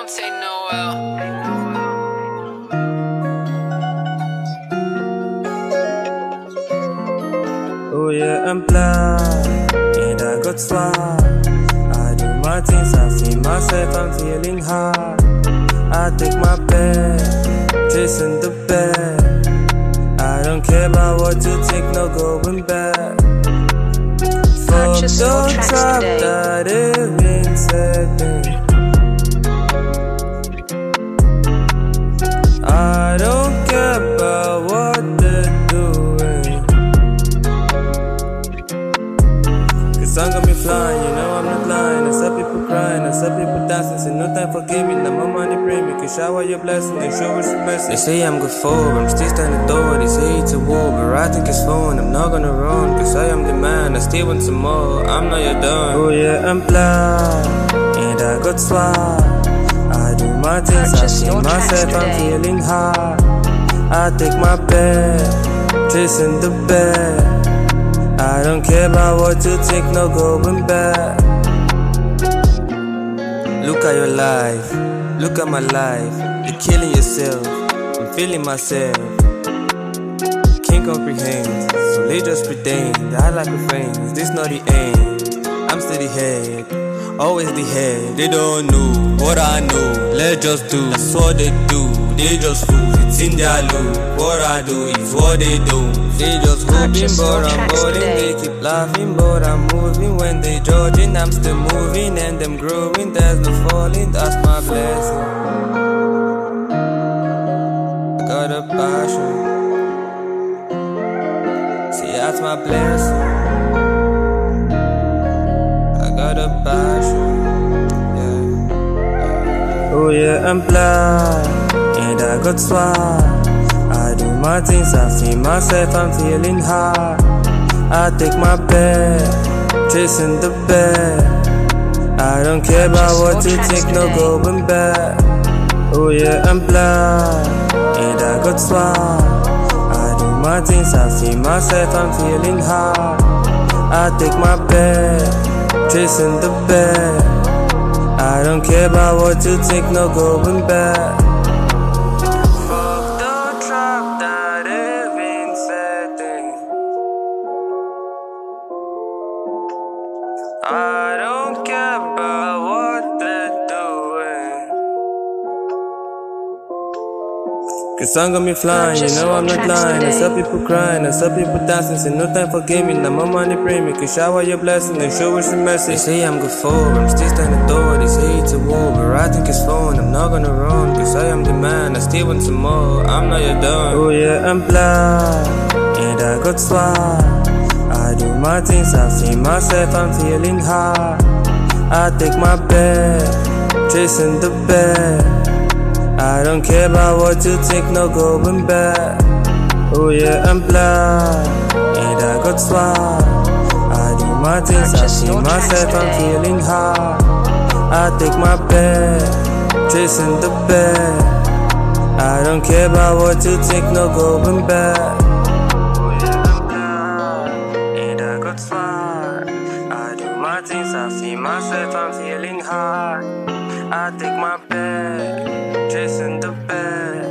don't take no L. Oh yeah, I'm blind and I got swag. I do my things, I see myself, I'm feeling high. I take my bed, chasing the bed. I don't care about what you think, no going back. Fuck the trap that saw people dancing. Say no time for gaming, now my money bring me. Can shower your blessing, they show us mercy. They say I'm good for, I'm still standing door. They say it's a war, but I think it's fun. I'm not gonna run, cause I am the man. I still want some more, I'm not your done. Oh yeah, I'm blind, and I got swag. I do my things, I see myself, I'm feeling high. I take my bed, chasing the bed. I don't care about what you think, no going back. Look at your life, look at my life. You're killing yourself, I'm feeling myself. Can't comprehend, so they just pretend. I like a friend, this not the end. I'm still the head, always the head. They don't know what I know, let's just do. That's what they do, they just fool. It's in their loop. What I do is what they do. They just hoping, but I'm boring. They keep laughing, but I'm moving. When they judging, I'm still moving and them growing. There's no falling, that's my blessing. I got a passion. See, that's my blessing. Oh yeah, I'm blind, and I got swag. I do my things, I see myself, I'm feeling high. I take my bed, chasing the bed. I don't care about what you think, no going back. Oh yeah, I'm blind, and I got swag. I do my things, I see myself, I'm feeling high. I take my bed, chasing the bed. I don't care about what you think, no going back. Fuck the trap that they've been setting. I don't care about Cause I'm gonna be flying, you know I'm not lying. I saw people crying, I saw people dancing. Say no time for gaming, now my money bring me. Can shower your blessing, they show us some mercy. They say I'm good for, I'm still standing door. They say it's a war, but I think it's fun. I'm not gonna run, cause I am the man. I still want some more, I'm not your done. Oh yeah, I'm blind, and I got swag. I do my things, I see myself, I'm feeling high. I take my bed, chasing the bed. I don't care about what you think, no going back. Oh yeah, I'm blind, and I got swag. I do my things, I see myself, I'm feeling high. I take my bed, chasing the bed. I don't care about what you think, no going back. Oh yeah, I'm blind, and I got swag. I do my things, I see myself, I'm feeling high. I take my bed, chasing the bed.